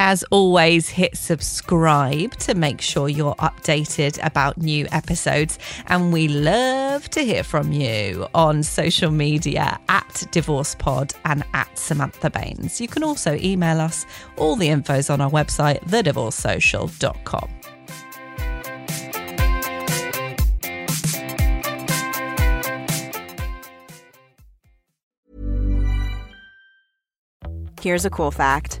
As always, hit subscribe to make sure you're updated about new episodes. And we love to hear from you on social media at DivorcePod and at Samantha Baines. You can also email us. All the info's on our website, thedivorcesocial.com. Here's a cool fact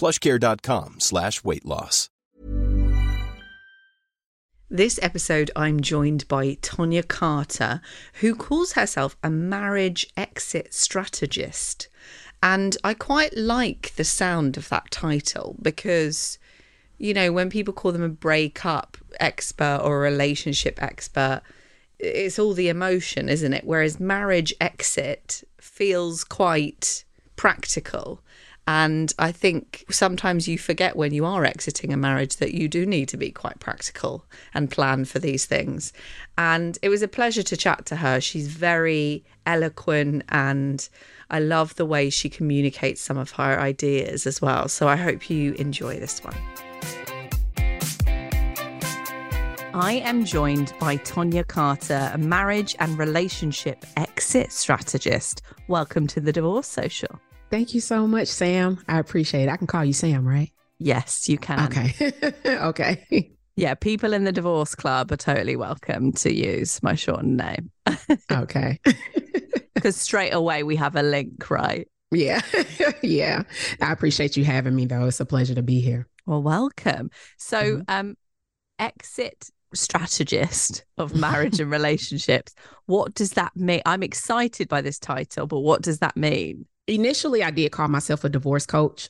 plushcare.com slash weight loss. This episode, I'm joined by Tonya Carter, who calls herself a marriage exit strategist. And I quite like the sound of that title because, you know, when people call them a breakup expert or a relationship expert, it's all the emotion, isn't it? Whereas marriage exit feels quite practical. And I think sometimes you forget when you are exiting a marriage that you do need to be quite practical and plan for these things. And it was a pleasure to chat to her. She's very eloquent and I love the way she communicates some of her ideas as well. So I hope you enjoy this one. I am joined by Tonya Carter, a marriage and relationship exit strategist. Welcome to the Divorce Social. Thank you so much, Sam. I appreciate it. I can call you Sam, right? Yes, you can. Okay. okay. Yeah, people in the divorce club are totally welcome to use my shortened name. okay. Because straight away we have a link, right? Yeah. yeah. I appreciate you having me, though. It's a pleasure to be here. Well, welcome. So, mm-hmm. um, exit strategist of marriage and relationships. What does that mean? I'm excited by this title, but what does that mean? Initially I did call myself a divorce coach,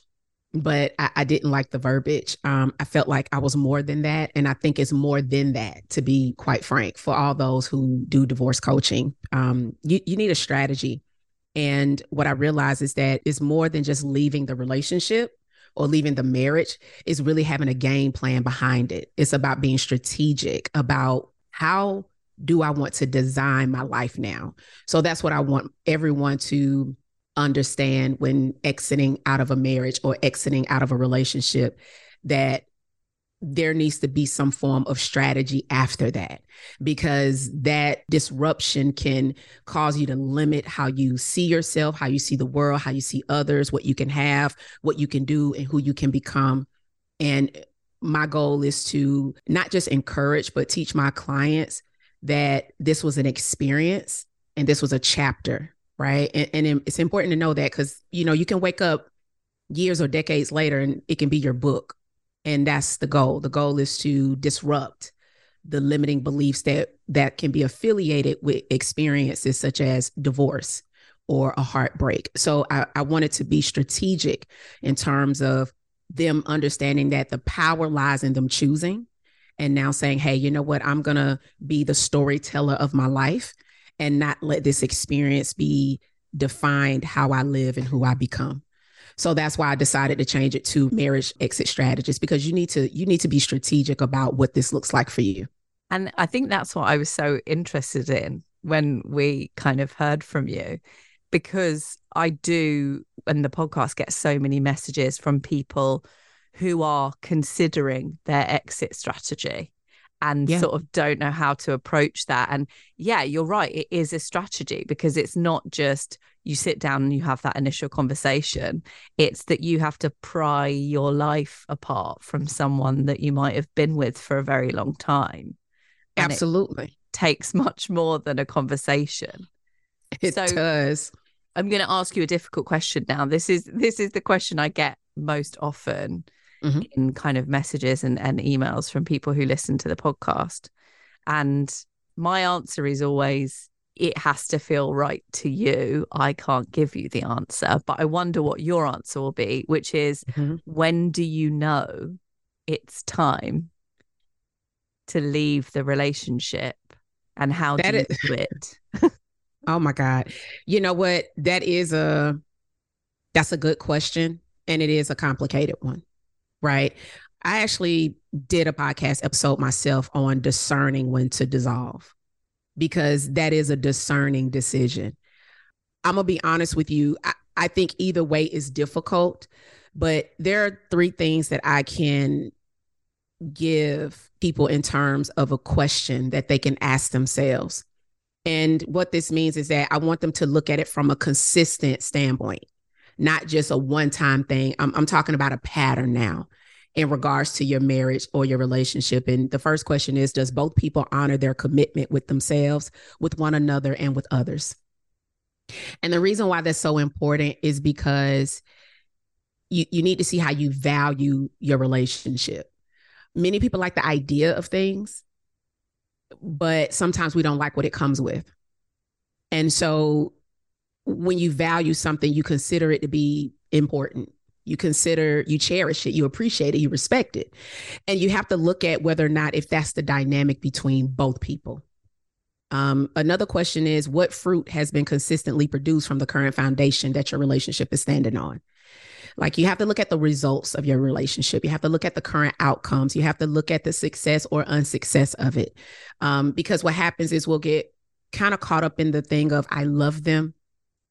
but I, I didn't like the verbiage. Um, I felt like I was more than that. And I think it's more than that, to be quite frank, for all those who do divorce coaching. Um, you, you need a strategy. And what I realize is that it's more than just leaving the relationship or leaving the marriage, is really having a game plan behind it. It's about being strategic about how do I want to design my life now? So that's what I want everyone to understand when exiting out of a marriage or exiting out of a relationship that there needs to be some form of strategy after that because that disruption can cause you to limit how you see yourself, how you see the world, how you see others, what you can have, what you can do, and who you can become. And my goal is to not just encourage, but teach my clients that this was an experience and this was a chapter right? And, and it's important to know that because you know you can wake up years or decades later and it can be your book, and that's the goal. The goal is to disrupt the limiting beliefs that that can be affiliated with experiences such as divorce or a heartbreak. So I, I wanted to be strategic in terms of them understanding that the power lies in them choosing and now saying, hey, you know what? I'm going to be the storyteller of my life and not let this experience be defined how I live and who I become. So that's why I decided to change it to marriage exit strategist because you need to you need to be strategic about what this looks like for you. And I think that's what I was so interested in when we kind of heard from you because I do and the podcast gets so many messages from people who are considering their exit strategy and yeah. sort of don't know how to approach that. And yeah, you're right. It is a strategy because it's not just you sit down and you have that initial conversation. It's that you have to pry your life apart from someone that you might have been with for a very long time. And Absolutely. takes much more than a conversation. It so does. I'm going to ask you a difficult question now. This is this is the question I get most often mm-hmm. in kind of messages and, and emails from people who listen to the podcast. And my answer is always it has to feel right to you. I can't give you the answer, but I wonder what your answer will be, which is mm-hmm. when do you know it's time to leave the relationship and how that do you is- do it? oh my God. You know what? That is a that's a good question. And it is a complicated one right? I actually did a podcast episode myself on discerning when to dissolve because that is a discerning decision. I'm going to be honest with you. I, I think either way is difficult, but there are three things that I can give people in terms of a question that they can ask themselves. And what this means is that I want them to look at it from a consistent standpoint not just a one time thing. I'm, I'm talking about a pattern now in regards to your marriage or your relationship. And the first question is Does both people honor their commitment with themselves, with one another, and with others? And the reason why that's so important is because you, you need to see how you value your relationship. Many people like the idea of things, but sometimes we don't like what it comes with. And so when you value something, you consider it to be important. You consider, you cherish it, you appreciate it, you respect it. And you have to look at whether or not if that's the dynamic between both people. Um, another question is what fruit has been consistently produced from the current foundation that your relationship is standing on? Like you have to look at the results of your relationship. You have to look at the current outcomes. You have to look at the success or unsuccess of it. Um, because what happens is we'll get kind of caught up in the thing of, I love them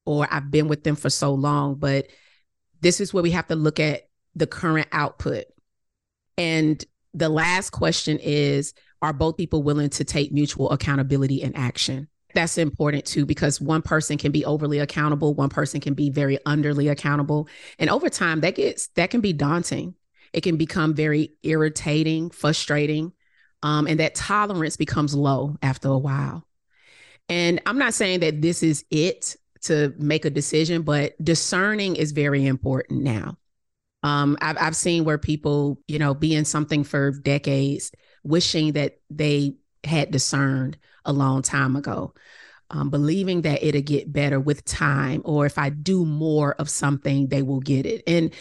or I've been with them for so long. But this is where we have to look at the current output. And the last question is Are both people willing to take mutual accountability and action? That's important too, because one person can be overly accountable, one person can be very underly accountable. And over time, that gets that can be daunting. It can become very irritating, frustrating. Um, and that tolerance becomes low after a while. And I'm not saying that this is it to make a decision, but discerning is very important now. Um, I've, I've seen where people, you know, be in something for decades, wishing that they had discerned a long time ago, um, believing that it'll get better with time, or if I do more of something, they will get it. And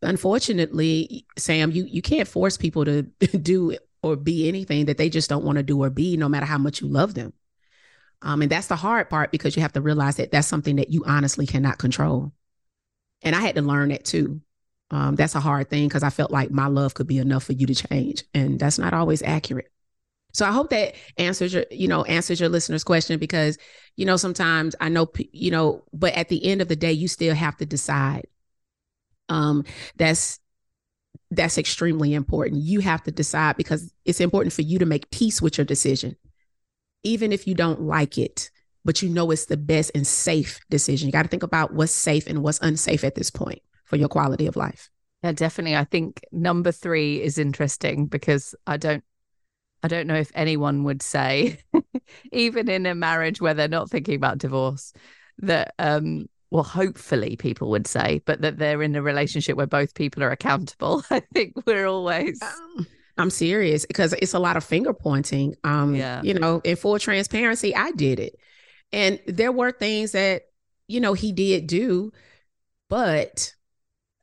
unfortunately, Sam, you you can't force people to do or be anything that they just don't want to do or be, no matter how much you love them. Um, and that's the hard part because you have to realize that that's something that you honestly cannot control. And I had to learn that too. Um, that's a hard thing because I felt like my love could be enough for you to change, and that's not always accurate. So I hope that answers your, you know, answers your listener's question because, you know, sometimes I know, you know, but at the end of the day, you still have to decide. Um, that's that's extremely important. You have to decide because it's important for you to make peace with your decision even if you don't like it, but you know it's the best and safe decision. You got to think about what's safe and what's unsafe at this point for your quality of life. Yeah, definitely. I think number three is interesting because I don't I don't know if anyone would say, even in a marriage where they're not thinking about divorce, that um well, hopefully people would say, but that they're in a relationship where both people are accountable. I think we're always um, I'm serious because it's a lot of finger pointing. Um, yeah. you know, in full transparency, I did it. And there were things that, you know, he did do, but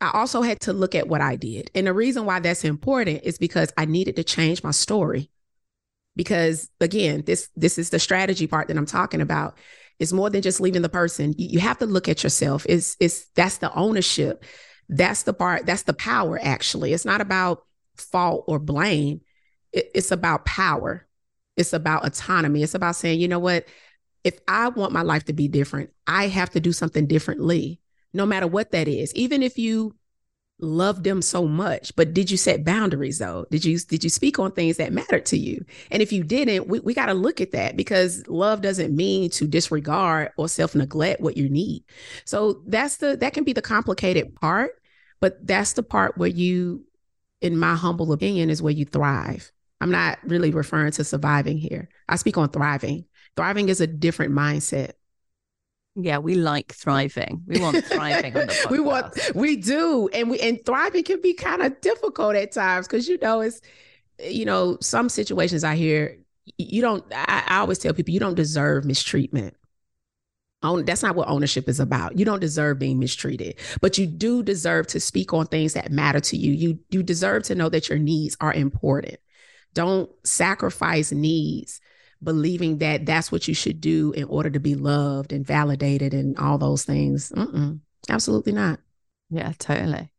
I also had to look at what I did. And the reason why that's important is because I needed to change my story. Because again, this this is the strategy part that I'm talking about. It's more than just leaving the person. You, you have to look at yourself. It's it's that's the ownership That's the part, that's the power, actually. It's not about fault or blame, it, it's about power. It's about autonomy. It's about saying, you know what? If I want my life to be different, I have to do something differently, no matter what that is. Even if you love them so much but did you set boundaries though did you did you speak on things that mattered to you and if you didn't we, we got to look at that because love doesn't mean to disregard or self-neglect what you need so that's the that can be the complicated part but that's the part where you in my humble opinion is where you thrive i'm not really referring to surviving here i speak on thriving thriving is a different mindset yeah, we like thriving. We want thriving on the podcast. we want we do. And we and thriving can be kind of difficult at times because you know it's you know, some situations I hear you don't I, I always tell people you don't deserve mistreatment. Own, that's not what ownership is about. You don't deserve being mistreated, but you do deserve to speak on things that matter to you. You you deserve to know that your needs are important. Don't sacrifice needs believing that that's what you should do in order to be loved and validated and all those things. Mm-mm, absolutely not. Yeah, totally.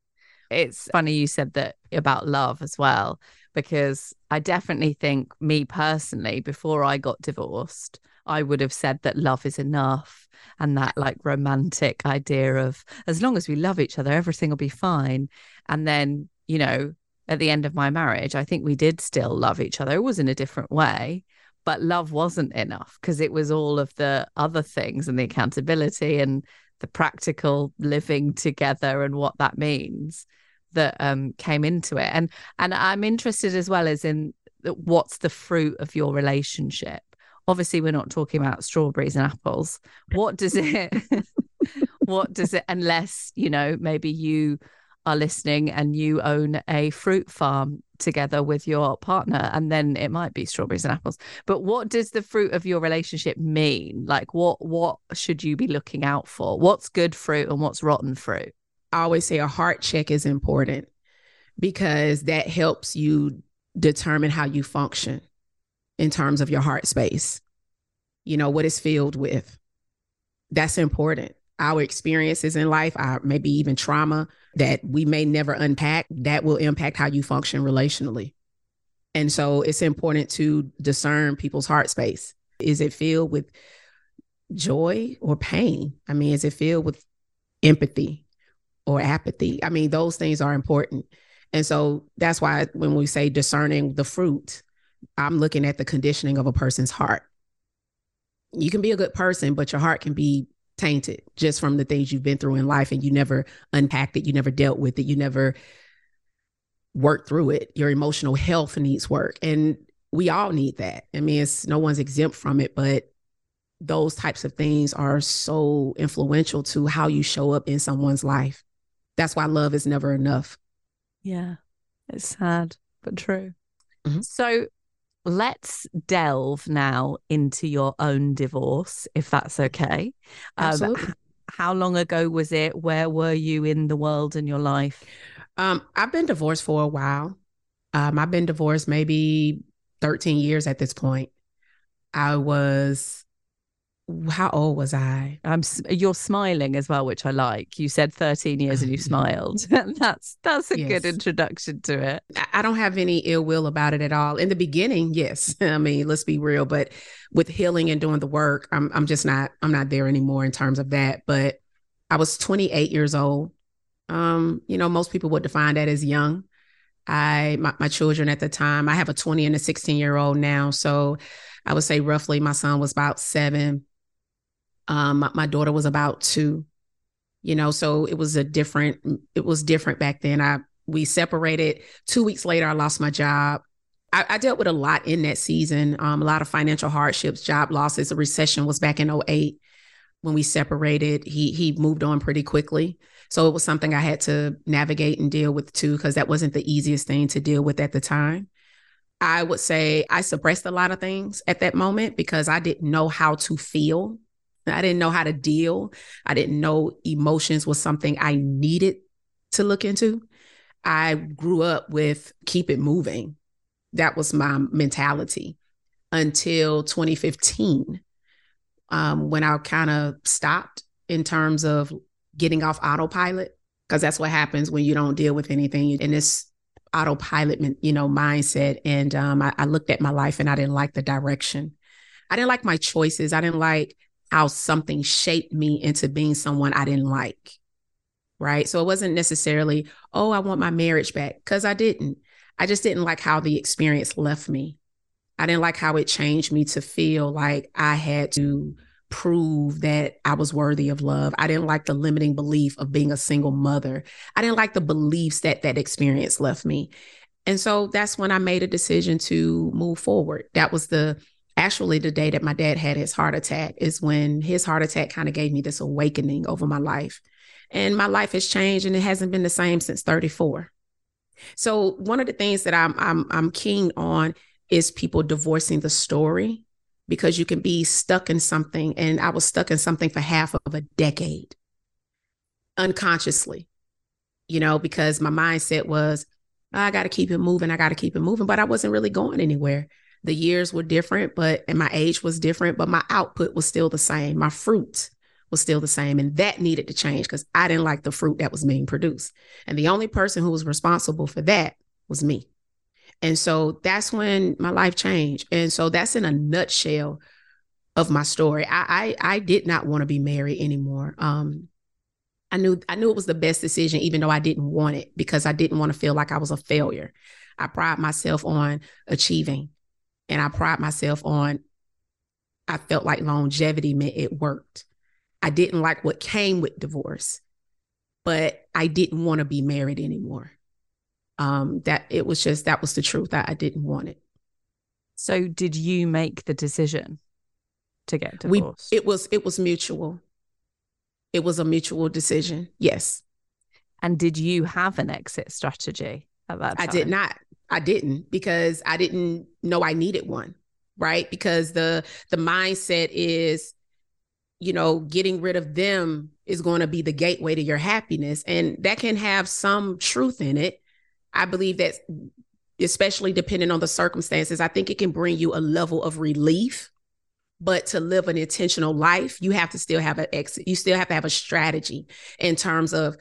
It's funny you said that about love as well, because I definitely think, me personally, before I got divorced, I would have said that love is enough and that like romantic idea of as long as we love each other, everything will be fine. And then, you know, at the end of my marriage, I think we did still love each other. It was in a different way but love wasn't enough because it was all of the other things and the accountability and the practical living together and what that means that um, came into it. And and i'm interested as well as in what's the fruit of your relationship? Obviously we're not talking about strawberries and apples. What does it what does it unless you know maybe you are listening and you own a fruit farm together with your partner and then it might be strawberries and apples. But what does the fruit of your relationship mean? Like what what should you be looking out for? What's good fruit and what's rotten fruit i always say a heart check is important because that helps you determine how you function in terms of your heart space you know what is filled with that's important our experiences in life, our maybe even trauma that we may never unpack, that will impact how you function relationally. And so it's important to discern people's heart space. Is it filled with joy or pain? I mean, is it filled with empathy or apathy? I mean, those things are important. And so that's why when we say discerning the fruit, I'm looking at the conditioning of a person's heart. You can be a good person, but your heart can be tainted just from the things you've been through in life and you never unpacked it, you never dealt with it, you never worked through it. Your emotional health needs work. And we all need that. I mean, it's no one's exempt from it, but those types of things are so influential to how you show up in someone's life. That's why love is never enough. Yeah. It's sad, but true. Mm-hmm. So let's delve now into your own divorce, if that's okay. Um, Absolutely. Um, how long ago was it? Where were you in the world and your life? Um, I've been divorced for a while. Um, I've been divorced maybe 13 years at this point. I was how old was I? I'm you're smiling as well, which I like. You said 13 years and you smiled. that's that's a yes. good introduction to it. I don't have any ill will about it at all. In the beginning, yes. I mean, let's be real, but with healing and doing the work, I'm I'm just not I'm not there anymore in terms of that, but I was 28 years old. Um, you know, most people would define that as young. I my, my children at the time, I have a 20 and a 16 year old now, so I would say roughly my son was about 7 um, my, my daughter was about two, you know, so it was a different, it was different back then. I, we separated two weeks later. I lost my job. I, I dealt with a lot in that season, um, a lot of financial hardships, job losses. The recession was back in 08 when we separated. He he moved on pretty quickly. So it was something I had to navigate and deal with too, because that wasn't the easiest thing to deal with at the time. I would say I suppressed a lot of things at that moment because I didn't know how to feel I didn't know how to deal. I didn't know emotions was something I needed to look into. I grew up with keep it moving. That was my mentality until 2015, um, when I kind of stopped in terms of getting off autopilot. because that's what happens when you don't deal with anything in this autopilot, you know, mindset. And um, I, I looked at my life and I didn't like the direction. I didn't like my choices. I didn't like how something shaped me into being someone I didn't like. Right. So it wasn't necessarily, oh, I want my marriage back, because I didn't. I just didn't like how the experience left me. I didn't like how it changed me to feel like I had to prove that I was worthy of love. I didn't like the limiting belief of being a single mother. I didn't like the beliefs that that experience left me. And so that's when I made a decision to move forward. That was the actually the day that my dad had his heart attack is when his heart attack kind of gave me this awakening over my life. And my life has changed and it hasn't been the same since 34. So one of the things that I'm I'm I'm keen on is people divorcing the story because you can be stuck in something. And I was stuck in something for half of a decade unconsciously, you know, because my mindset was, I got to keep it moving. I got to keep it moving. But I wasn't really going anywhere. The years were different, but and my age was different, but my output was still the same. My fruit was still the same. And that needed to change because I didn't like the fruit that was being produced. And the only person who was responsible for that was me. And so that's when my life changed. And so that's in a nutshell of my story. I I, I did not want to be married anymore. Um, I knew I knew it was the best decision, even though I didn't want it because I didn't want to feel like I was a failure. I pride myself on achieving, and I pride myself on. I felt like longevity meant it worked. I didn't like what came with divorce, but I didn't want to be married anymore um, that it was just that was the truth that I didn't want it. So, did you make the decision to get divorced? We, it was it was mutual. It was a mutual decision. Yes. And did you have an exit strategy at that time? I did not. I didn't because I didn't know I needed one. Right? Because the the mindset is you know, getting rid of them is going to be the gateway to your happiness. And that can have some truth in it. I believe that, especially depending on the circumstances, I think it can bring you a level of relief. But to live an intentional life, you have to still have an exit. You still have to have a strategy in terms of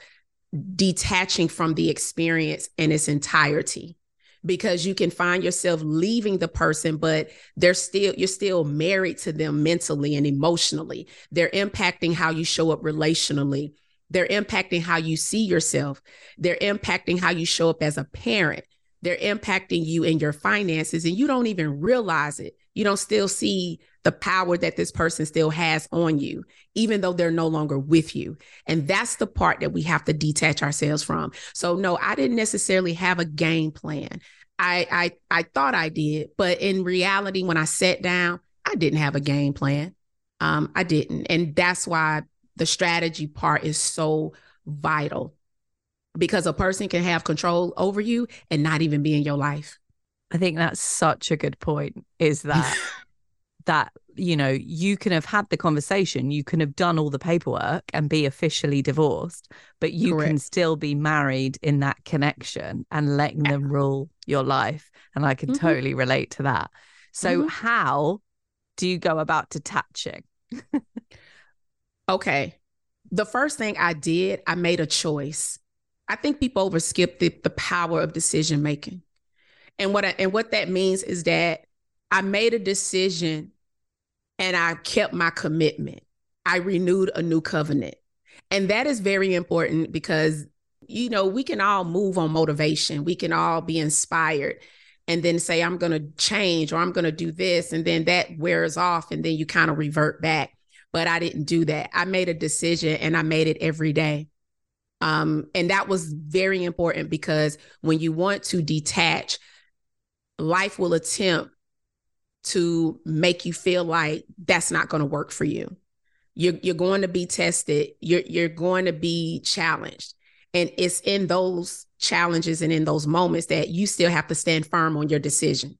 detaching from the experience in its entirety because you can find yourself leaving the person but they're still you're still married to them mentally and emotionally they're impacting how you show up relationally they're impacting how you see yourself. They're impacting how you show up as a parent. They're impacting you in your finances, and you don't even realize it. You don't still see the power that this person still has on you, even though they're no longer with you. And that's the part that we have to detach ourselves from. So, no, I didn't necessarily have a game plan. I, I, I thought I did, but in reality, when I sat down, I didn't have a game plan. Um, I didn't, and that's why the strategy part is so vital because a person can have control over you and not even be in your life. I think that's such a good point is that that you know you can have had the conversation you can have done all the paperwork and be officially divorced but you Correct. can still be married in that connection and letting them rule your life and I can mm-hmm. totally relate to that. So mm-hmm. how do you go about detaching? Okay. The first thing I did, I made a choice. I think people overskip the, the power of decision making. And what I, and what that means is that I made a decision and I kept my commitment. I renewed a new covenant. And that is very important because you know, we can all move on motivation. We can all be inspired and then say I'm going to change or I'm going to do this and then that wears off and then you kind of revert back but I didn't do that. I made a decision and I made it every day. Um, and that was very important because when you want to detach, life will attempt to make you feel like that's not going to work for you. You're, you're going to be tested. You're, you're going to be challenged. And it's in those challenges and in those moments that you still have to stand firm on your decision.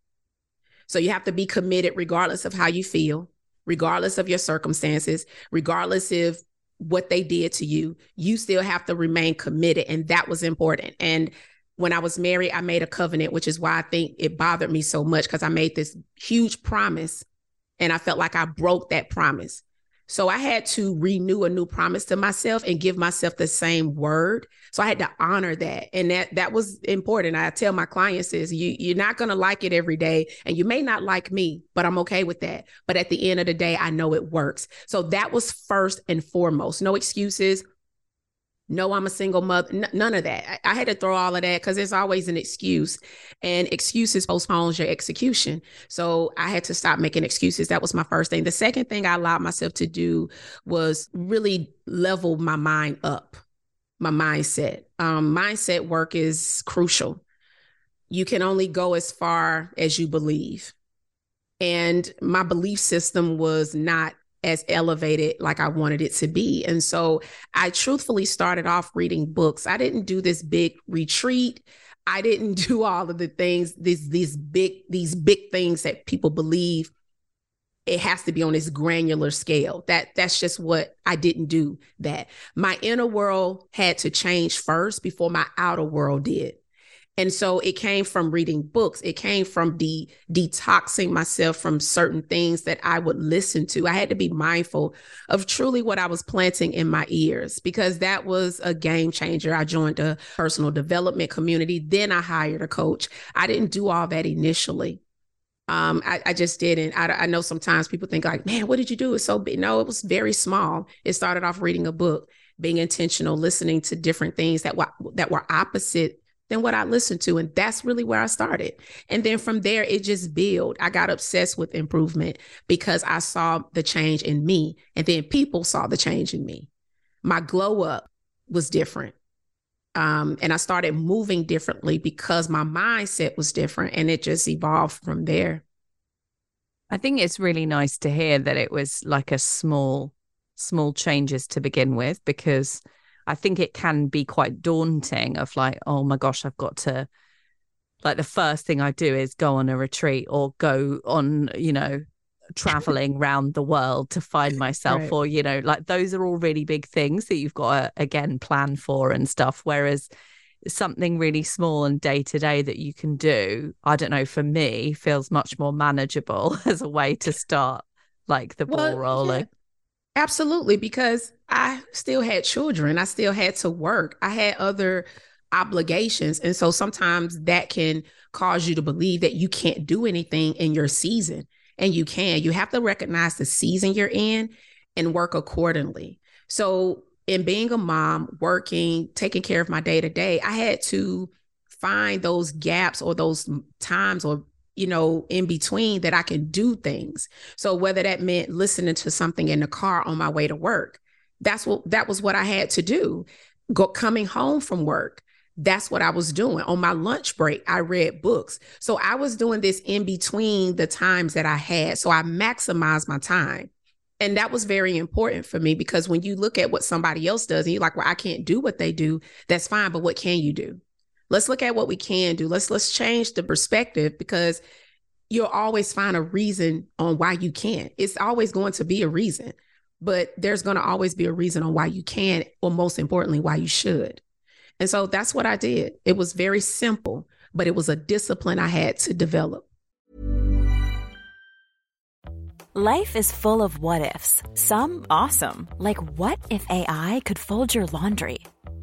So you have to be committed regardless of how you feel regardless of your circumstances, regardless of what they did to you, you still have to remain committed. And that was important. And when I was married, I made a covenant, which is why I think it bothered me so much because I made this huge promise and I felt like I broke that promise. So I had to renew a new promise to myself and give myself the same word. So I had to honor that. And that that was important. I tell my clients is you you're not gonna like it every day. And you may not like me, but I'm okay with that. But at the end of the day, I know it works. So that was first and foremost. No excuses, no, I'm a single mother. N- none of that. I-, I, had to throw all of that because there's always an excuse, and excuses postpones your execution. So I had to stop making excuses. That was my first thing. The second thing I allowed myself to do was really level my mind up, my mindset. Um, mindset work is crucial. You can only go as far as you believe. And my belief system was not as elevated like I wanted it to be. And so I truthfully started off reading books. I didn't do this big retreat. I didn't do all of the things, these these big, these big things that people believe it has to be on this granular scale. That that's just what I didn't do that. My inner world had to change first before my outer world did. And so it came from reading books. It came from de- detoxing myself from certain things that I would listen to. I had to be mindful of truly what I was planting in my ears because that was a game changer. I joined a personal development community. Then I hired a coach. I didn't do all that initially. Um, I, I, just didn't. I, I know sometimes people think like, man, what did you do? It's so big. No, it was very small. It started off reading a book, being intentional, listening to different things that were that were opposite than what I listened to. And that's really where I started. And then from there, it just built. I got obsessed with improvement because I saw the change in me. And then people saw the change in me. My glow up was different. Um, and I started moving differently because my mindset was different and it just evolved from there. I think it's really nice to hear that it was like a small, small changes to begin with because I think it can be quite daunting of like, oh my gosh, I've got to like the first thing I do is go on a retreat or go on, you know, traveling around the world to find myself right. or you know like those are all really big things that you've got to again plan for and stuff whereas something really small and day to day that you can do i don't know for me feels much more manageable as a way to start like the ball well, rolling yeah. Absolutely, because I still had children. I still had to work. I had other obligations. And so sometimes that can cause you to believe that you can't do anything in your season. And you can. You have to recognize the season you're in and work accordingly. So, in being a mom, working, taking care of my day to day, I had to find those gaps or those times or you know, in between that I can do things. So whether that meant listening to something in the car on my way to work, that's what that was what I had to do. Go coming home from work. That's what I was doing. On my lunch break, I read books. So I was doing this in between the times that I had. So I maximized my time. And that was very important for me because when you look at what somebody else does and you're like, well, I can't do what they do, that's fine. But what can you do? Let's look at what we can do. Let's let's change the perspective because you'll always find a reason on why you can't it's always going to be a reason but there's going to always be a reason on why you can or most importantly why you should. And so that's what i did. It was very simple but it was a discipline i had to develop. Life is full of what ifs some awesome like what if ai could fold your laundry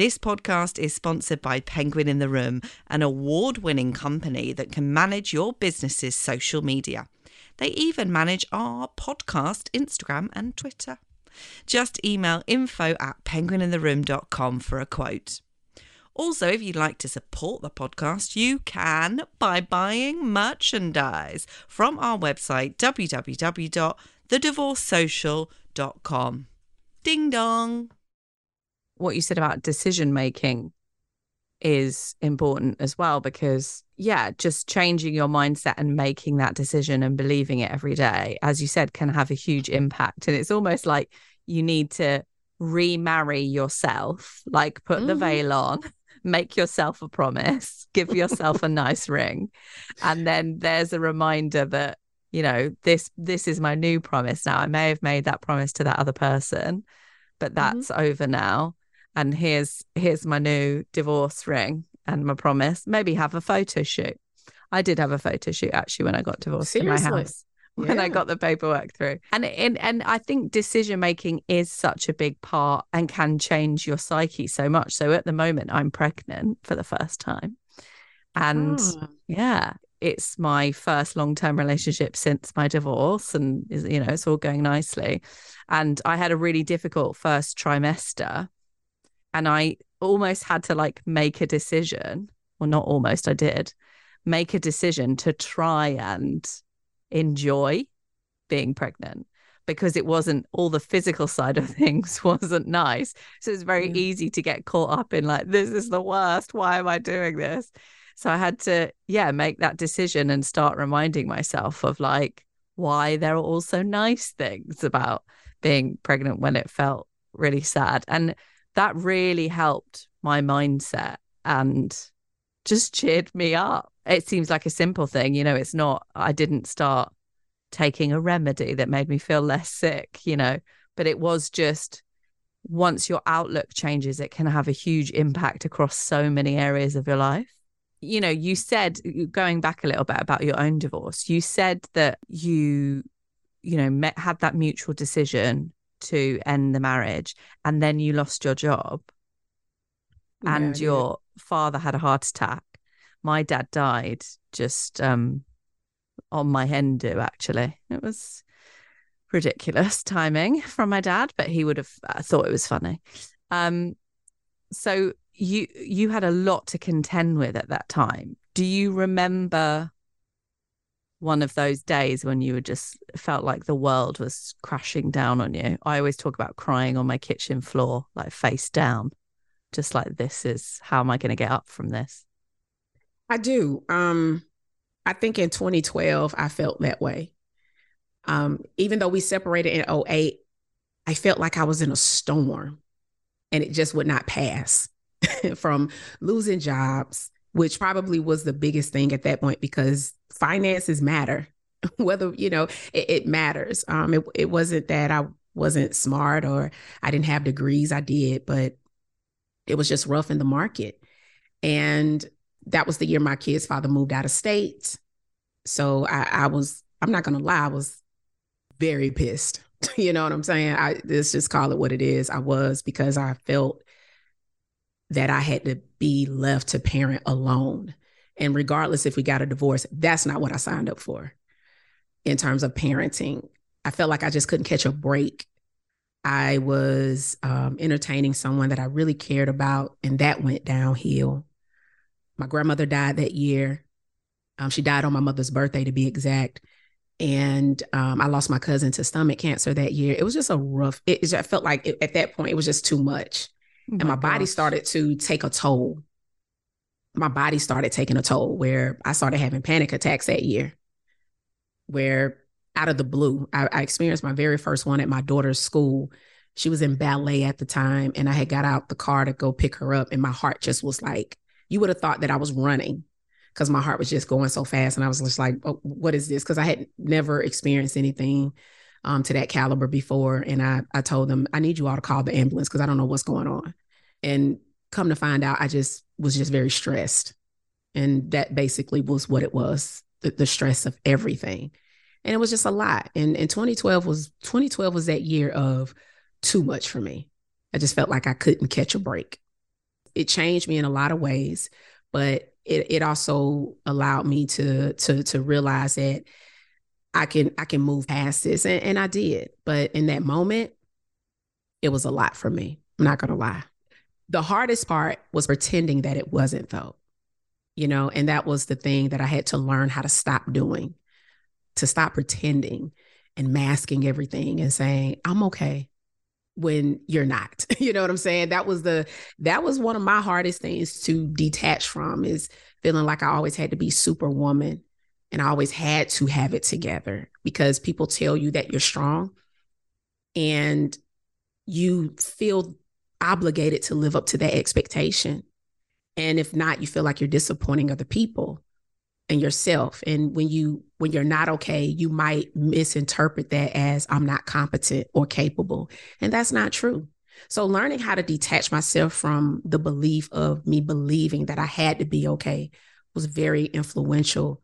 This podcast is sponsored by Penguin in the Room, an award winning company that can manage your business's social media. They even manage our podcast, Instagram, and Twitter. Just email info at penguinintheroom.com for a quote. Also, if you'd like to support the podcast, you can by buying merchandise from our website, www.thedivorcesocial.com. Ding dong. What you said about decision making is important as well because, yeah, just changing your mindset and making that decision and believing it every day, as you said, can have a huge impact. And it's almost like you need to remarry yourself, like put mm-hmm. the veil on, make yourself a promise, give yourself a nice ring. And then there's a reminder that you know this this is my new promise now i may have made that promise to that other person but mm-hmm. that's mm-hmm. over now and here's here's my new divorce ring and my promise maybe have a photo shoot i did have a photo shoot actually when i got divorced Seriously? in my house when yeah. I got the paperwork through. And, and and I think decision making is such a big part and can change your psyche so much. So at the moment I'm pregnant for the first time. And oh. yeah, it's my first long-term relationship since my divorce and you know it's all going nicely and i had a really difficult first trimester and i almost had to like make a decision. Well not almost i did. Make a decision to try and enjoy being pregnant because it wasn't all the physical side of things wasn't nice. So it's very easy to get caught up in like this is the worst. Why am i doing this? So I had to, yeah, make that decision and start reminding myself of like why there are also nice things about being pregnant when it felt really sad. And that really helped my mindset and just cheered me up. It seems like a simple thing, you know, it's not, I didn't start taking a remedy that made me feel less sick, you know, but it was just once your outlook changes, it can have a huge impact across so many areas of your life you know, you said going back a little bit about your own divorce, you said that you, you know, met, had that mutual decision to end the marriage and then you lost your job and yeah, your yeah. father had a heart attack. My dad died just um on my hen do actually. It was ridiculous timing from my dad, but he would have uh, thought it was funny. Um so you you had a lot to contend with at that time. Do you remember one of those days when you were just felt like the world was crashing down on you? I always talk about crying on my kitchen floor, like face down, just like this is how am I going to get up from this? I do. Um I think in 2012 I felt that way. Um even though we separated in 08, I felt like I was in a storm and it just would not pass. from losing jobs, which probably was the biggest thing at that point because finances matter. Whether, you know, it, it matters. Um, it, it wasn't that I wasn't smart or I didn't have degrees. I did, but it was just rough in the market. And that was the year my kid's father moved out of state. So I, I was, I'm not going to lie, I was very pissed. you know what I'm saying? I let's just call it what it is. I was because I felt that I had to be left to parent alone. And regardless if we got a divorce, that's not what I signed up for in terms of parenting. I felt like I just couldn't catch a break. I was um, entertaining someone that I really cared about, and that went downhill. My grandmother died that year. Um, she died on my mother's birthday, to be exact. And um, I lost my cousin to stomach cancer that year. It was just a rough. It, it felt like it, at that point it was just too much and my, my body started to take a toll. My body started taking a toll where I started having panic attacks that year, where out of the blue. I, I experienced my very first one at my daughter's school. She was in ballet at the time, and I had got out the car to go pick her up, and my heart just was like, you would have thought that I was running because my heart was just going so fast. And I was just like, oh, what is this? Because I had never experienced anything um, to that caliber before. And I, I told them, I need you all to call the ambulance because I don't know what's going on. And come to find out, I just was just very stressed. And that basically was what it was the, the stress of everything. And it was just a lot. And, and 2012 was 2012 was that year of too much for me. I just felt like I couldn't catch a break. It changed me in a lot of ways, but it, it also allowed me to to to realize that I can I can move past this. And, and I did. But in that moment, it was a lot for me. I'm not gonna lie. The hardest part was pretending that it wasn't though. You know, and that was the thing that I had to learn how to stop doing, to stop pretending and masking everything and saying, I'm okay when you're not. you know what I'm saying? That was the that was one of my hardest things to detach from is feeling like I always had to be superwoman and I always had to have it together because people tell you that you're strong and you feel obligated to live up to that expectation. And if not, you feel like you're disappointing other people and yourself. And when you when you're not okay, you might misinterpret that as I'm not competent or capable. And that's not true. So learning how to detach myself from the belief of me believing that I had to be okay was very influential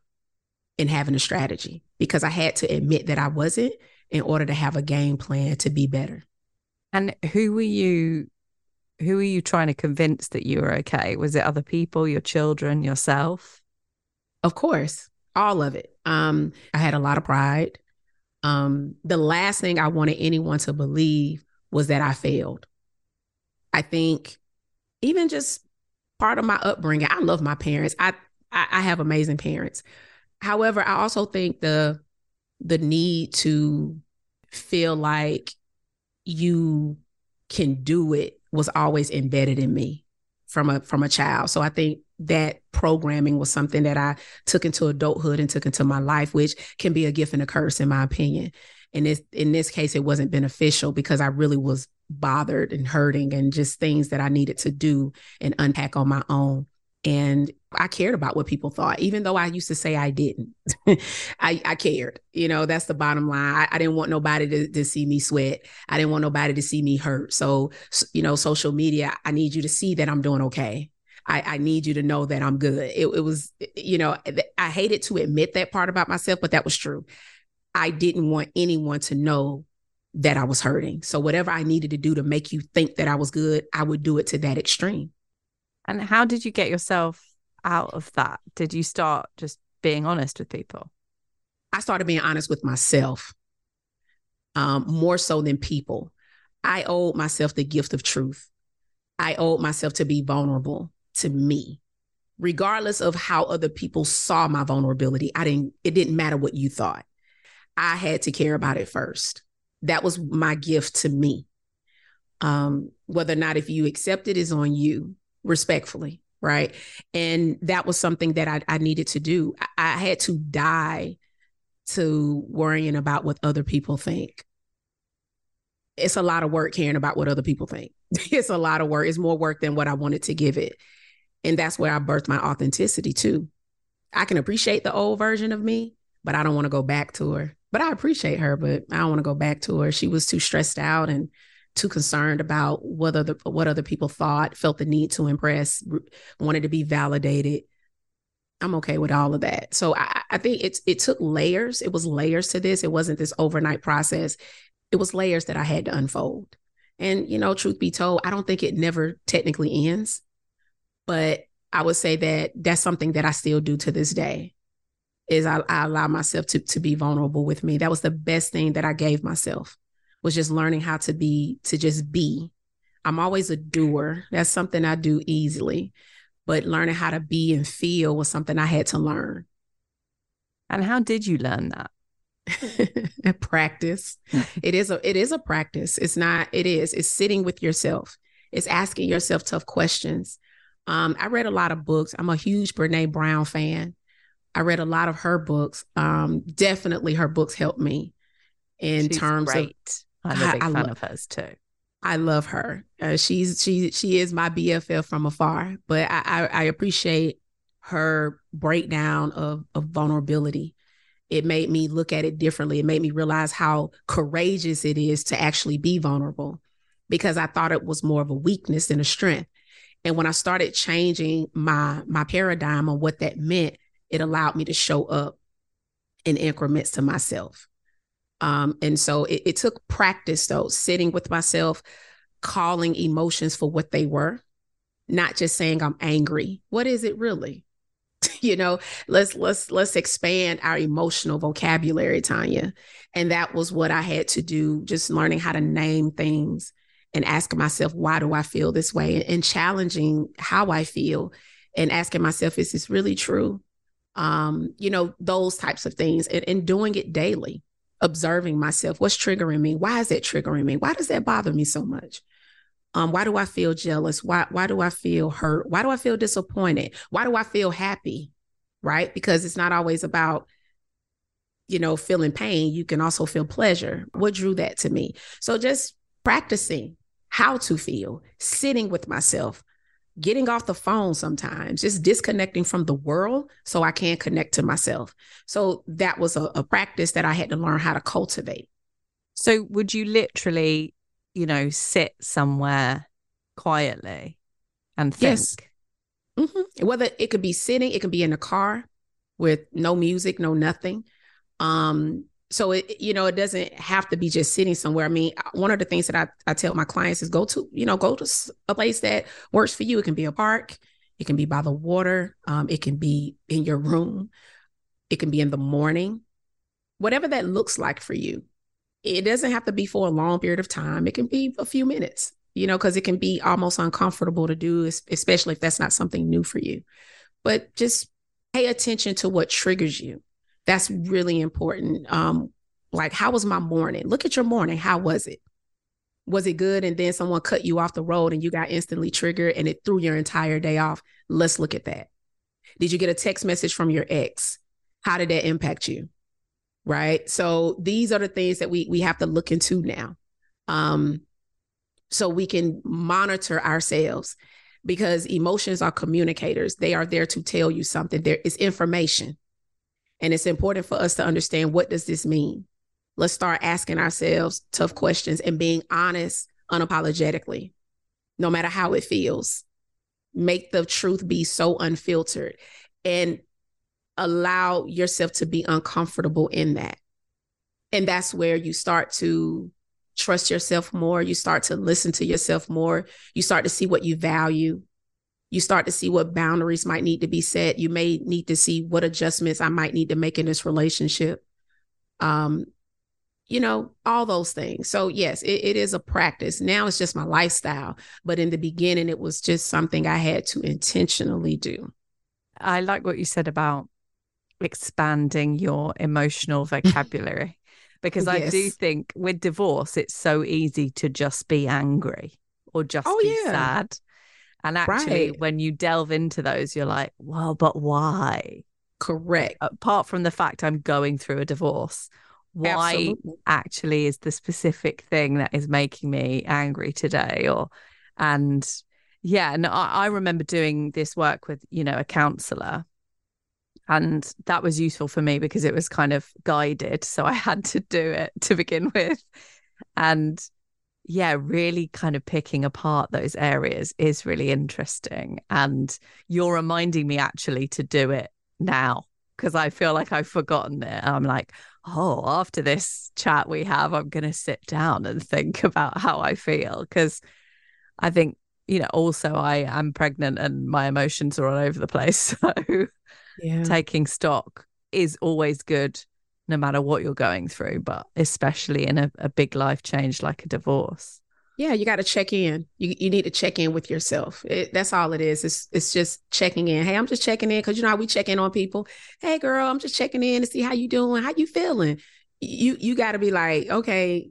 in having a strategy because I had to admit that I wasn't in order to have a game plan to be better. And who were you who are you trying to convince that you were okay? Was it other people, your children, yourself? Of course, all of it. Um, I had a lot of pride. Um, the last thing I wanted anyone to believe was that I failed. I think even just part of my upbringing, I love my parents. I I, I have amazing parents, However, I also think the the need to feel like you can do it was always embedded in me from a from a child. So I think that programming was something that I took into adulthood and took into my life, which can be a gift and a curse, in my opinion. And this in this case, it wasn't beneficial because I really was bothered and hurting and just things that I needed to do and unpack on my own. And I cared about what people thought, even though I used to say I didn't. I, I, cared. You know, that's the bottom line. I, I didn't want nobody to, to, see me sweat. I didn't want nobody to see me hurt. So, you know, social media, I need you to see that I'm doing okay. I, I need you to know that I'm good. It, it was, eh, eh, you know, eh, I hated to admit that part about myself, but that was true. I didn't want anyone to know that I was hurting. So, whatever I needed to do to make you think that I was good, I would do it to that extreme. And how did you get yourself out of that? Did you start just being honest with people? I started being honest with myself um, more so than people. I owed myself the gift of truth. I owed myself to be vulnerable to me, regardless of how other people saw my vulnerability. I didn't, it didn't matter what you thought. I had to care about it first. That was my gift to me. Um, whether or not if you accept it is on you respectfully right? And that was something that i, I needed to do. I, I had to die to worrying about what other people think. It's a lot of work caring about what other people think. It's a lot of work. It's more work than what i wanted to give it. And that's where i birthed my authenticity too. I can appreciate the old version of me but i don't want to go back to her. But i appreciate her but i don't want to go back to her. She was too stressed out and too concerned about what other what other people thought, felt the need to impress, wanted to be validated. I'm okay with all of that. So I, I think it's it took layers. It was layers to this. It wasn't this overnight process. It was layers that I had to unfold. And you know, truth be told, I don't think it never technically ends. But I would say that that's something that I still do to this day. Is I, I allow myself to to be vulnerable with me. That was the best thing that I gave myself was just learning how to be, to just be. I'm always a doer. That's something I do easily. But learning how to be and feel was something I had to learn. And how did you learn that? practice. it is a it is a practice. It's not, it is. It's sitting with yourself. It's asking yourself tough questions. Um, I read a lot of books. I'm a huge Brene Brown fan. I read a lot of her books. Um, definitely her books helped me in She's terms great. of I'm a big I fan lo- of hers too. I love her. Uh, she's she she is my BFF from afar, but I, I I appreciate her breakdown of of vulnerability. It made me look at it differently. It made me realize how courageous it is to actually be vulnerable, because I thought it was more of a weakness than a strength. And when I started changing my my paradigm on what that meant, it allowed me to show up in increments to myself. Um, and so it, it took practice though, sitting with myself, calling emotions for what they were, not just saying I'm angry. What is it really? you know, let's let's let's expand our emotional vocabulary, Tonya. And that was what I had to do, just learning how to name things and asking myself, why do I feel this way? And challenging how I feel and asking myself, is this really true? Um, you know, those types of things and, and doing it daily observing myself. What's triggering me? Why is that triggering me? Why does that bother me so much? Um, why do I feel jealous? Why why do I feel hurt? Why do I feel disappointed? Why do I feel happy? Right? Because it's not always about you know feeling pain. You can also feel pleasure. What drew that to me? So just practicing how to feel, sitting with myself, getting off the phone sometimes, just disconnecting from the world so I can connect to myself. So that was a, a practice that I had to learn how to cultivate. So would you literally, you know, sit somewhere quietly and think? Yes. Mm-hmm. Whether it could be sitting, it could be in a car with no music, no nothing. Um, so it you know it doesn't have to be just sitting somewhere. I mean one of the things that I, I tell my clients is go to you know go to a place that works for you. It can be a park. It can be by the water. Um, it can be in your room. It can be in the morning. Whatever that looks like for you. It doesn't have to be for a long period of time. It can be a few minutes you know because it can be almost uncomfortable to do especially if that's not something new for you. But just pay attention to what triggers you that's really important. Um, like, how was my morning? Look at your morning. How was it? Was it good? And then someone cut you off the road and you got instantly triggered and it threw your entire day off. Let's look at that. Did you get a text message from your ex? How did that impact you? Right. So these are the things that we we have to look into now. Um, so we can monitor ourselves because emotions are communicators. They are there to tell you something. There is information and it's important for us to understand what does this mean? Let's start asking ourselves tough questions and being honest unapologetically, no matter how it feels. Make the truth be so unfiltered and allow yourself to be uncomfortable in that. And that's where you start to trust yourself more. You start to listen to yourself more. You start to see what you value you start to see what boundaries might need to be set. You may need to see what adjustments I might need to make in this relationship. Um, you know, all those things. So, yes, it, it is a practice. Now it's just my lifestyle. But in the beginning, it was just something I had to intentionally do. I like what you said about expanding your emotional vocabulary because yes. I do think with divorce, it's so easy to just be angry or just oh, be yeah. sad. And actually, right. when you delve into those, you're like, well, but why? Correct. Apart from the fact I'm going through a divorce, why Absolutely. actually is the specific thing that is making me angry today? Or, and yeah, and I, I remember doing this work with, you know, a counselor. And that was useful for me because it was kind of guided. So I had to do it to begin with. And yeah, really kind of picking apart those areas is really interesting. And you're reminding me actually to do it now because I feel like I've forgotten it. I'm like, oh, after this chat we have, I'm going to sit down and think about how I feel because I think, you know, also I am pregnant and my emotions are all over the place. So yeah. taking stock is always good no matter what you're going through, but especially in a, a big life change like a divorce. Yeah, you got to check in. You you need to check in with yourself. It, that's all it is. It's it's just checking in. Hey, I'm just checking in because you know how we check in on people. Hey, girl, I'm just checking in to see how you doing. How you feeling? You you got to be like, okay,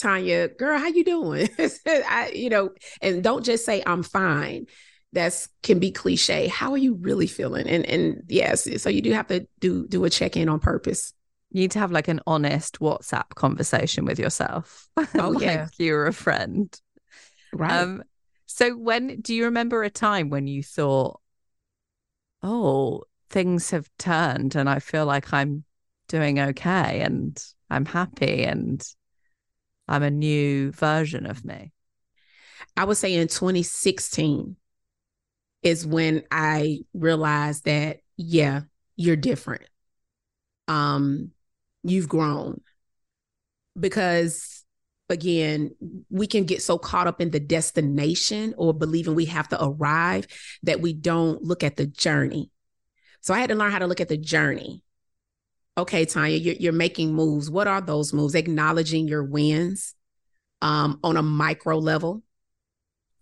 Tonya, girl, how you doing? I, you know, and don't just say I'm fine. that's can be cliche. How are you really feeling? And and yes, so you do have to do do a check in on purpose. You need to have like an honest WhatsApp conversation with yourself. Oh like yeah, you're a friend. right. Um, so when do you remember a time when you thought, "Oh, things have turned, and I feel like I'm doing okay, and I'm happy, and I'm a new version of me"? I would say in 2016 is when I realized that yeah, you're different. Um, you've grown because again, we can get so caught up in the destination or believing we have to arrive that we don't look at the journey. So I had to learn how to look at the journey. Okay, Tonya, you're, you're making moves. What are those moves? Acknowledging your wins um, on a micro level.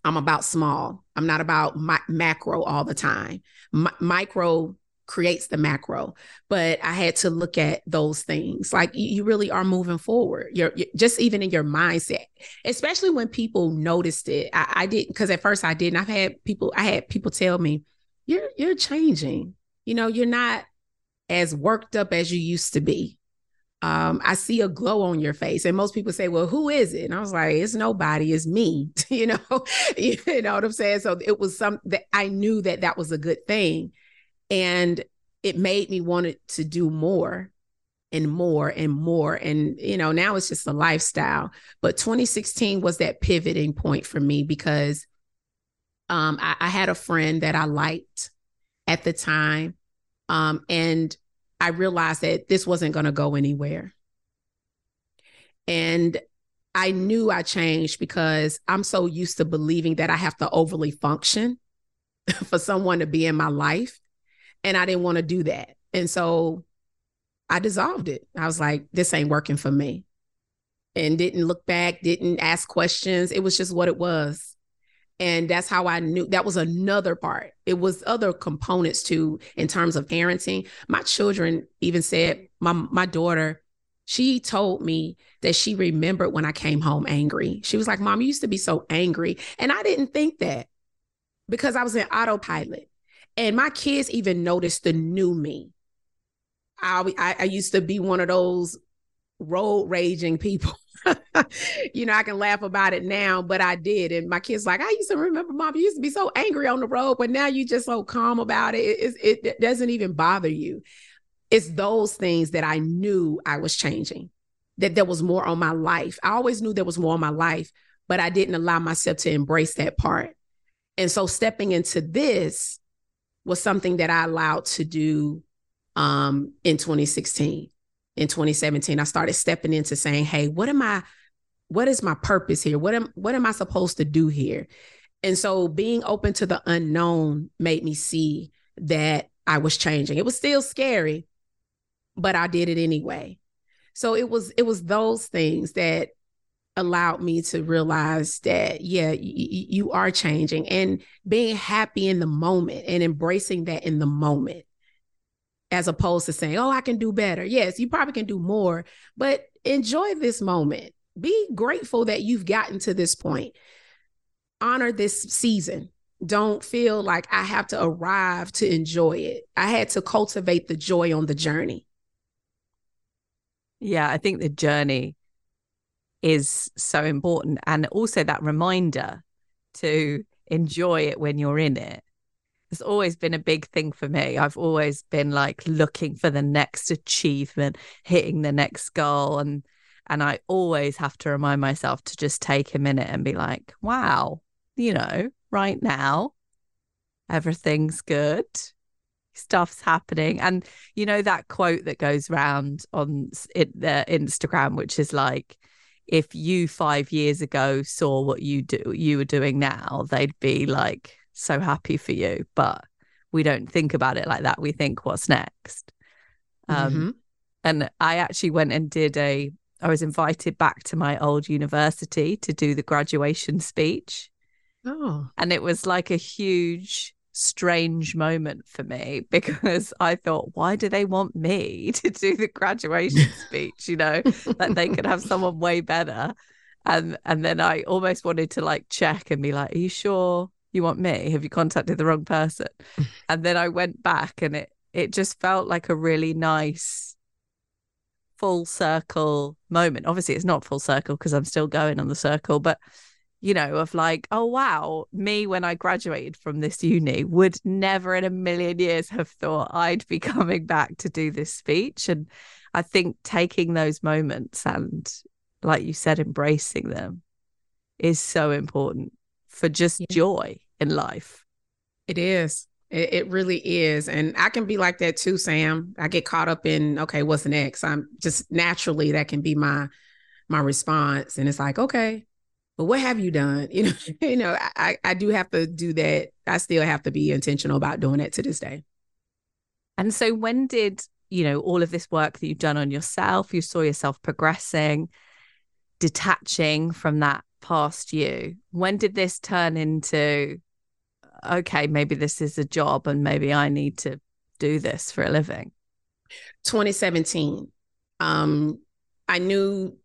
I'm about small. I'm not about mi- macro all the time. Mi- micro creates the macro, but I had to look at those things. Like you, you really are moving forward. You're, you're, just even in your mindset, especially when people noticed it. I, I didn't because at first I didn't. I've had people. I had people tell me, "You're you're changing. You know, you're not as worked up as you used to be." um, I see a glow on your face. And most people say, Well, who is it? And I was like, It's nobody, it's me. you know, you know what I'm saying? So it was some that I knew that that was a good thing. And it made me want to do more and more and more. And, you know, now it's just a lifestyle. But 2016 was that pivoting point for me because um, I, I had a friend that I liked at the time. Um, and I realized that this wasn't going to go anywhere. And I knew I changed because I'm so used to believing that I have to overly function for someone to be in my life. And I didn't want to do that. And so I dissolved it. I was like, this ain't working for me. And didn't look back, didn't ask questions. It was just what it was. And that's how I knew that was another part. It was other components too in terms of parenting. My children even said, my my daughter, she told me that she remembered when I came home angry. She was like, Mom, you used to be so angry. And I didn't think that because I was in autopilot. And my kids even noticed the new me. I, I, I used to be one of those road raging people. you know, I can laugh about it now, but I did. And my kids like, I used to remember, mom, you used to be so angry on the road, but now you just so calm about it. It, it, it doesn't even bother you. It's those things that I knew I was changing, that there was more on my life. I always knew there was more on my life, but I didn't allow myself to embrace that part. And so stepping into this was something that I allowed to do um, in 2016 in 2017 i started stepping into saying hey what am i what is my purpose here? What am what am i supposed to do here? And so being open to the unknown made me see that i was changing. It was still scary but i did it anyway. So it was it was those things that allowed me to realize that yeah y- you are changing and being happy in the moment and embracing that in the moment as opposed to saying, oh, I can do better. Yes, you probably can do more, but enjoy this moment. Be grateful that you've gotten to this point. Honor this season. Don't feel like I have to arrive to enjoy it. I had to cultivate the joy on the journey. Yeah, I think the journey is so important. And also that reminder to enjoy it when you're in it it's always been a big thing for me. I've always been like looking for the next achievement, hitting the next goal and and I always have to remind myself to just take a minute and be like, wow, you know, right now everything's good. Stuff's happening. And you know that quote that goes round on it, the Instagram which is like if you 5 years ago saw what you do you were doing now, they'd be like so happy for you. But we don't think about it like that. We think, what's next? Um, mm-hmm. And I actually went and did a, I was invited back to my old university to do the graduation speech. Oh. And it was like a huge, strange moment for me because I thought, why do they want me to do the graduation speech? You know, that they could have someone way better. And and then I almost wanted to like check and be like, are you sure You want me? Have you contacted the wrong person? and then I went back and it it just felt like a really nice full circle moment. Obviously it's not full circle because I'm still going on the circle, but you know, of like, oh wow, me when I graduated from this uni would never in a million years have thought I'd be coming back to do this speech. And I think taking those moments and like you said, embracing them is so important for just yeah. joy in life. It is. It, it, really is. And I can be like that too, Sam. I get caught up in, okay, what's next? I'm just naturally that can be my my response. And it's like, okay, but what have you done? You know, you know, I, I do have to do that. I still have to be intentional about doing it to this day. And so when did, you know, all of this work that you've done on yourself, you saw yourself progressing, detaching from that past you, when did this turn into okay, maybe this is a job and maybe I need to do this for a living? 2017. Um, I knew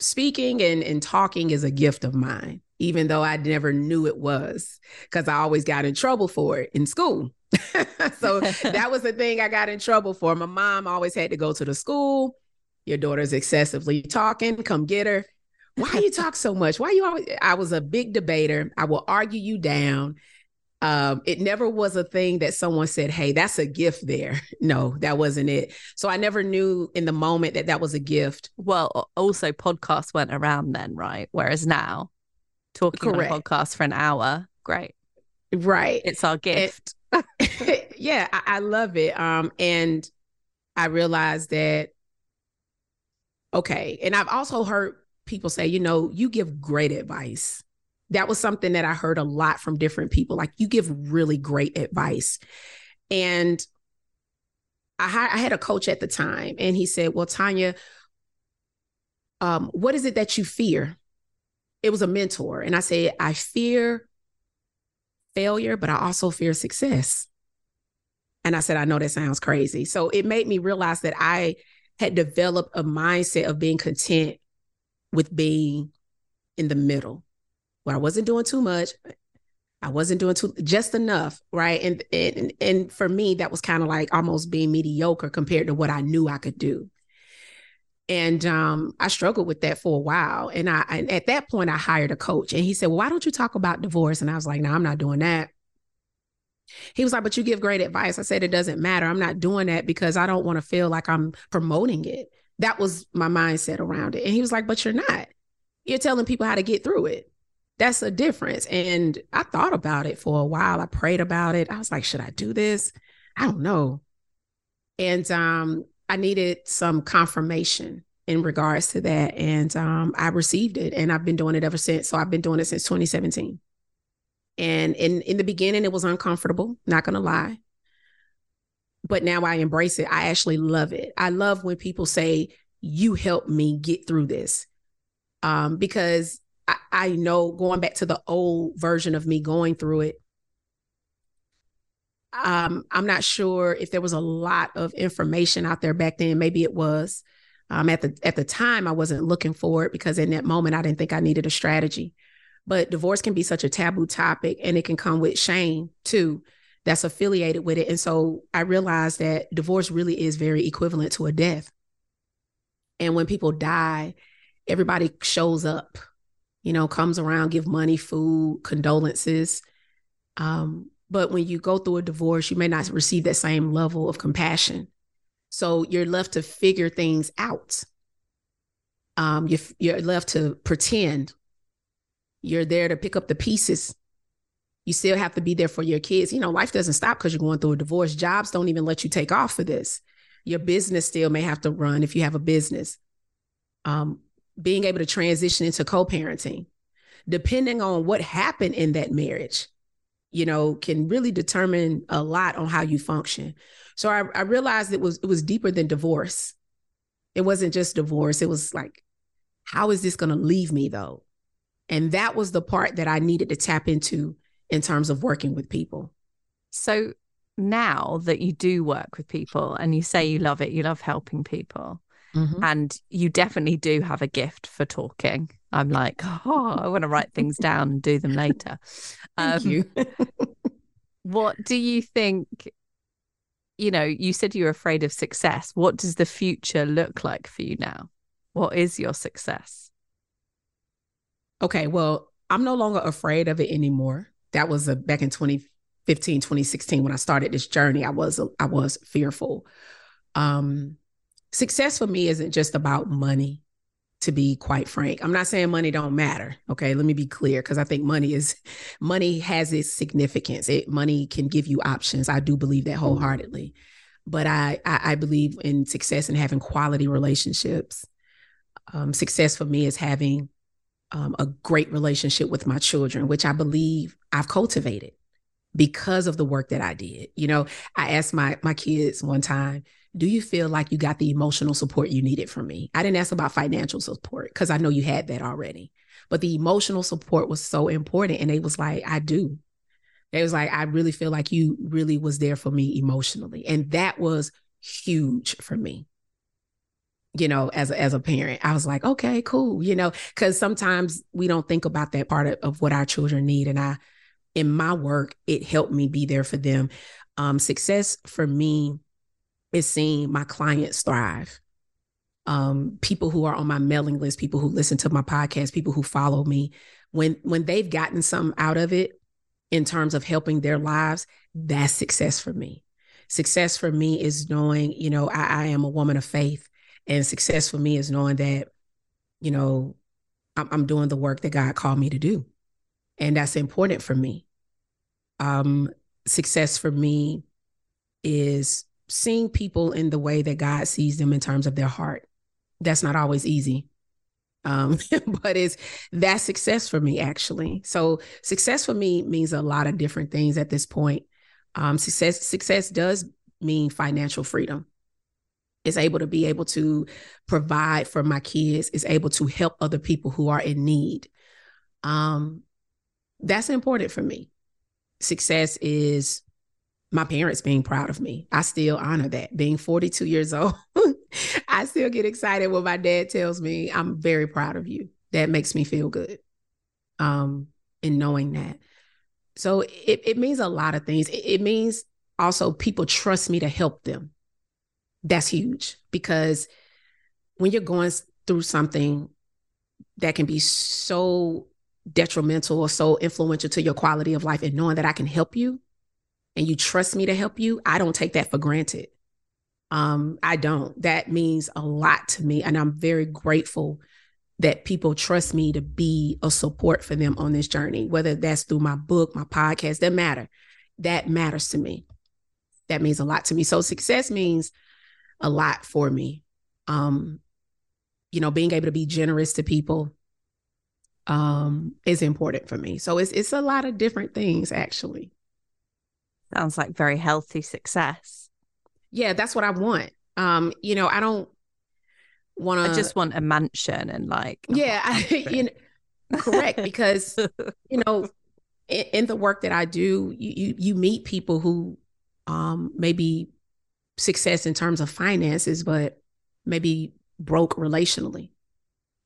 speaking and, and talking is a gift of mine, even though I never knew it was, because I always got in trouble for it in school. so that was the thing I got in trouble for. My mom always had to go to the school. Your daughter's excessively talking. Come get her. Why you talk so much? Why you always? I was a big debater. I will argue you down. Um, it never was a thing that someone said, Hey, that's a gift there. No, that wasn't it. So I never knew in the moment that that was a gift. Well, also podcasts went around then, right? Whereas now, talking Correct. on a podcast for an hour, great. Right. It's our gift. It, yeah, I, I love it. Um, and I realized that, okay. And I've also heard people say, you know, you give great advice that was something that I heard a lot from different people. Like, you give really great advice. And I, I had a coach at the time, and he said, Well, Tonya, um, what is it that you fear? It was a mentor. And I said, I fear failure, but I also fear success. And I said, I know that sounds crazy. So it made me realize that I had developed a mindset of being content with being in the middle where I wasn't doing too much. I wasn't doing too just enough, right? And and and for me, that was kind of like almost being mediocre compared to what I knew I could do. And um, I struggled with that for a while. And I and at that point, I hired a coach, and he said, "Well, why don't you talk about divorce?" And I was like, "No, I'm not doing that." He was like, "But you give great advice." I said, "It doesn't matter. I'm not doing that because I don't want to feel like I'm promoting it." That was my mindset around it. And he was like, "But you're not. You're telling people how to get through it." That's a difference. And I thought about it for a while. I prayed about it. I was like, should I do this? I don't know. And um, I needed some confirmation in regards to that. And um, I received it and I've been doing it ever since. So I've been doing it since 2017. And in, in the beginning, it was uncomfortable, not going to lie. But now I embrace it. I actually love it. I love when people say, You helped me get through this. Um, because I, know going back to the old version of me going through it, um, I'm not sure if there was a lot of information out there back then. Maybe it was. Um, at the at the time, I wasn't looking for it because in that moment, I didn't think I needed a strategy. But divorce can be such a taboo topic, and it can come with shame too, that's affiliated with it. And so I realized that divorce really is very equivalent to a death. And when people die, everybody shows up you know, comes around, give money, food, condolences. Um, but when you go through a divorce, you may not receive that same level of compassion. So you're left to figure things out. Um, you're, you're left to pretend. You're there to pick up the pieces. You still have to be there for your kids. You know, life doesn't stop because you're going through a divorce. Jobs don't even let you take off for this. Your business still may have to run if you have a business. Um, being able to transition into co-parenting. Depending on what happened in that marriage you know can really determine a lot on how you function. So I, I realized it was it was deeper than divorce. It wasn't just divorce. It was like how is this going to leave me though? And that was the part that i needed to tap into in terms of working with people. So now that you do work with people and you say you love it you love helping people Mm-hmm. And you definitely do have a gift for talking. I'm like, oh, I want to write things down and do them later. Thank Um, you. What do you think? You know, you said you were afraid of success. What does the future look like for you now? What is your success? Okay, well, I'm no longer afraid of it anymore. That was a, back in 2015, 2016 when I started this journey. I was I was fearful. Um, success for me isn't just about money. To be quite frank, I'm not saying money don't matter. Okay, let me be clear because I think money is money has its significance. It money can give you options. I do believe that wholeheartedly, but I I, I believe in success and having quality relationships. Um, success for me is having um, a great relationship with my children, which I believe I've cultivated because of the work that I did. You know, I asked my my kids one time, "Do you feel like you got the emotional support you needed from me?" I didn't ask about financial support because I know you had that already, but the emotional support was so important, and they was like, "I do." They was like, "I really feel like you really was there for me emotionally," and that was huge for me you know, as a, as a parent, I was like, okay, cool, you know, because sometimes we don't think about that part of, of what our children need. And I, in my work, it helped me be there for them. Um, success for me is seeing my clients thrive. Um, people who are on my mailing list, people who listen to my podcast, people who follow me, when when they've gotten something out of it in terms of helping their lives, that's success for me. Success for me is knowing, you know, I, I am a woman of faith. And success for me is knowing that, you know, I'm, I'm doing the work that God called me to do. And that's important for me. Um, success for me is seeing people in the way that God sees them in terms of their heart. That's not always easy. Um, but it's that success for me actually. So success for me means a lot of different things at this point. Um, success success does mean financial freedom is able to be able to provide for my kids, is able to help other people who are in need. Um, that's important for me. Success is my parents being proud of me. I still honor that. Being 42 years old, I still get excited when my dad tells me, I'm very proud of you. That makes me feel good. Um, in knowing that. So it, it means a lot of things. It, it means also people trust me to help them that's huge because when you're going through something that can be so detrimental or so influential to your quality of life and knowing that I can help you and you trust me to help you, I don't take that for granted. Um, I don't. That means a lot to me. And I'm very grateful that people trust me to be a support for them on this journey, whether that's through my book, my podcast, that matter. That matters to me. That means a lot to me. So success means a lot for me. Um, you know, being able to be generous to people um is important for me. So it's it's a lot of different things actually. Sounds like very healthy success. Yeah, that's what I want. Um, you know, I don't want to I just want a mansion and like Yeah, I, you know, correct because you know in, in the work that I do, you, you you meet people who um maybe success in terms of finances, but maybe broke relationally,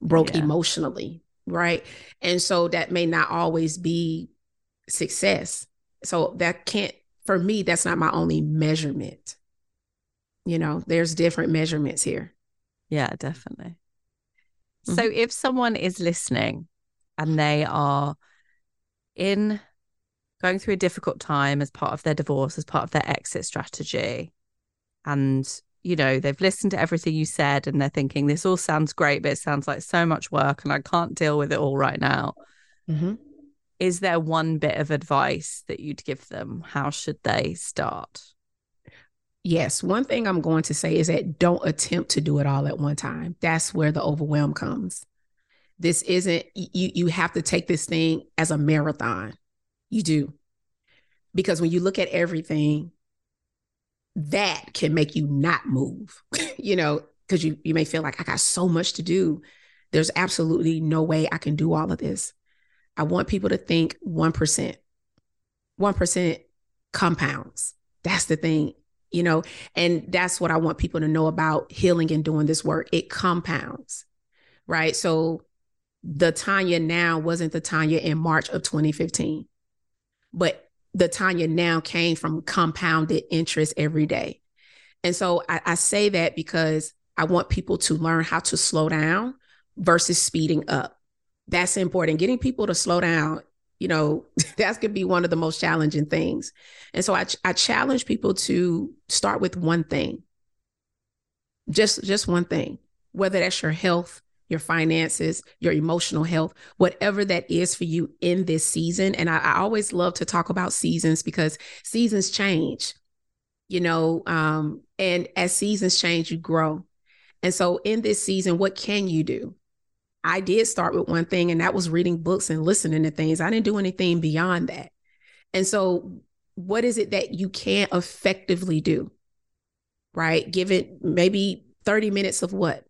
broke Yeah. emotionally, right? And so that may not always be success. So that can't, for me, that's not my only measurement. You know, there's different measurements here. Yeah, definitely. Mm-hmm. So if someone is listening and they are in going through a difficult time as part of their divorce, as part of their exit strategy, and you know, they've listened to everything you said and they're thinking, this all sounds great, but it sounds like so much work and I can't deal with it all right now. Mm-hmm. Is there one bit of advice that you'd give them? How should they start? Yes, one thing I'm going to say is that don't attempt to do it all at one time. That's where the overwhelm comes. This isn't you you have to take this thing as a marathon. You do. Because when you look at everything, that can make you not move. you know, because you you may feel like I got so much to do. There's absolutely no way I can do all of this. I want people to think 1%. 1% compounds. That's the thing you know and that's what i want people to know about healing and doing this work it compounds right so the Tonya now wasn't the Tonya in March of 2015. But the Tonya now came from compounded interest every day. And so I, I say that because I want people to learn how to slow down versus speeding up. That's important. Getting people to slow down, you know, that's going to be one of the most challenging things. And so I, I challenge people to start with one thing, just just one thing, whether that's your health, your finances, your emotional health, whatever that is for you in this season. And I, I always love to talk about seasons because seasons change, you know, um, and as seasons change, you grow. And so in this season, what can you do? I did start with one thing, and that was reading books and listening to things. I didn't do anything beyond that. And so, what is it that you can't effectively do? Right? Give it maybe 30 minutes of what?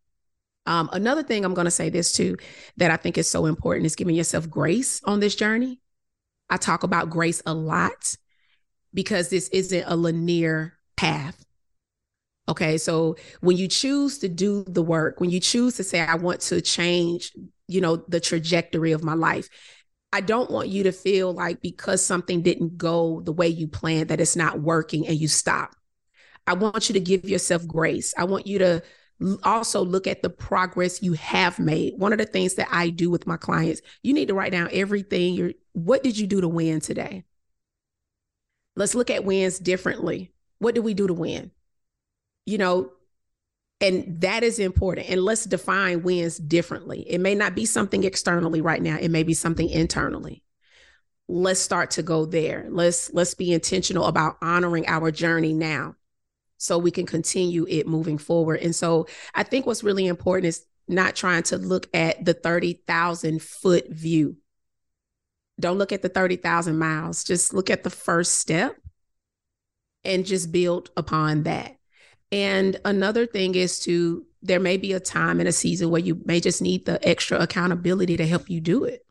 Um, another thing I'm going to say this too that I think is so important is giving yourself grace on this journey. I talk about grace a lot because this isn't a linear path. Okay. So when you choose to do the work, when you choose to say, I want to change, you know, the trajectory of my life, I don't want you to feel like because something didn't go the way you planned that it's not working and you stop. I want you to give yourself grace. I want you to also look at the progress you have made. One of the things that I do with my clients, you need to write down everything you're what did you do to win today? Let's look at wins differently. What do we do to win? You know, and that is important. And let's define wins differently. It may not be something externally right now, it may be something internally. Let's start to go there. Let's let's be intentional about honoring our journey now so we can continue it moving forward. And so I think what's really important is not trying to look at the 30,000 foot view. Don't look at the 30,000 miles. Just look at the first step and just build upon that. And another thing is to, there may be a time in a season where you may just need the extra accountability to help you do it.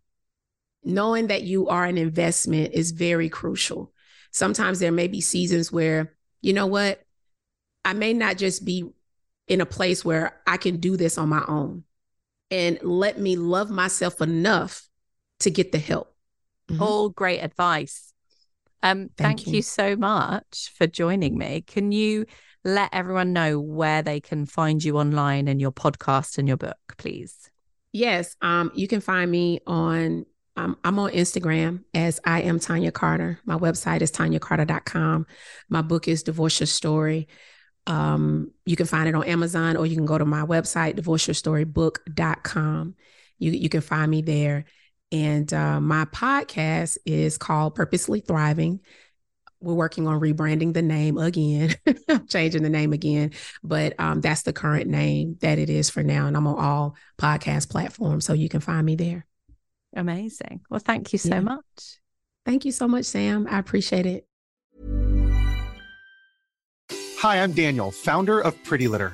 Knowing that you are an investment is very crucial. Sometimes there may be seasons where, you know what, I may not just be in a place where I can do this on my own and let me love myself enough to get the help. Mm-hmm. All great advice. Um, thank, thank you. you so much for joining me. Can you let everyone know where they can find you online and your podcast and your book, please? Yes. Um, you can find me on um, I'm on Instagram as I am Tonya Carter. My website is tonyacarter.com. My book is Divorce Your Story. Um, you can find it on Amazon or you can go to my website, divorceyourstorybook.com. You, you can find me there. And uh, my podcast is called Purposely Thriving. We're working on rebranding the name again, changing the name again, but um, that's the current name that it is for now. And I'm on all podcast platforms, so you can find me there. Amazing. Well, thank you so yeah. much. Thank you so much, Sam. I appreciate it. Hi, I'm Daniel, founder of Pretty Litter.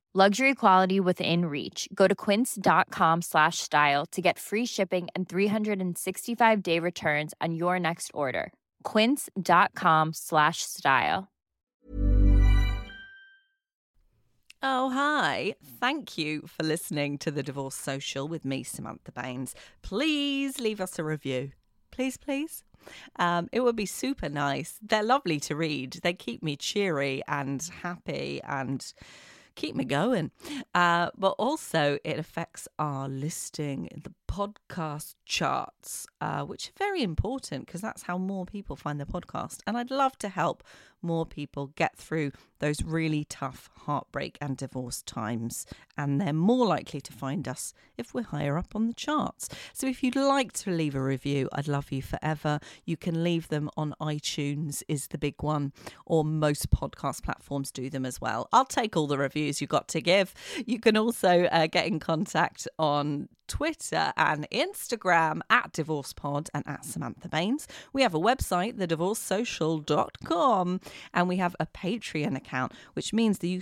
luxury quality within reach go to quince.com slash style to get free shipping and 365 day returns on your next order quince.com slash style. Oh, hi. Thank you for listening to The Divorce Social with me, Samantha Baines. Please leave us a review. Please, please. Um, it would be super nice. They're lovely to read. They keep me cheery and happy and keep me going. Uh, but also, it affects our listing in the podcast charts, uh, which are very important because that's how more people find the podcast. And I'd love to help more people get through those really tough heartbreak and divorce times. And they're more likely to find us if we're higher up on the charts. So if you'd like to leave a review, I'd love you forever. You can leave them on iTunes, is the big one, or most podcast platforms do them as well. I'll take all the reviews you've got to give. You can also uh, get in contact on Twitter and Instagram at DivorcePod and at Samantha Baines. We have a website, thedivorcesocial.com, and we have a Patreon account, which means that you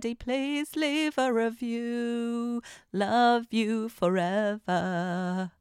Please leave a review. Love you forever.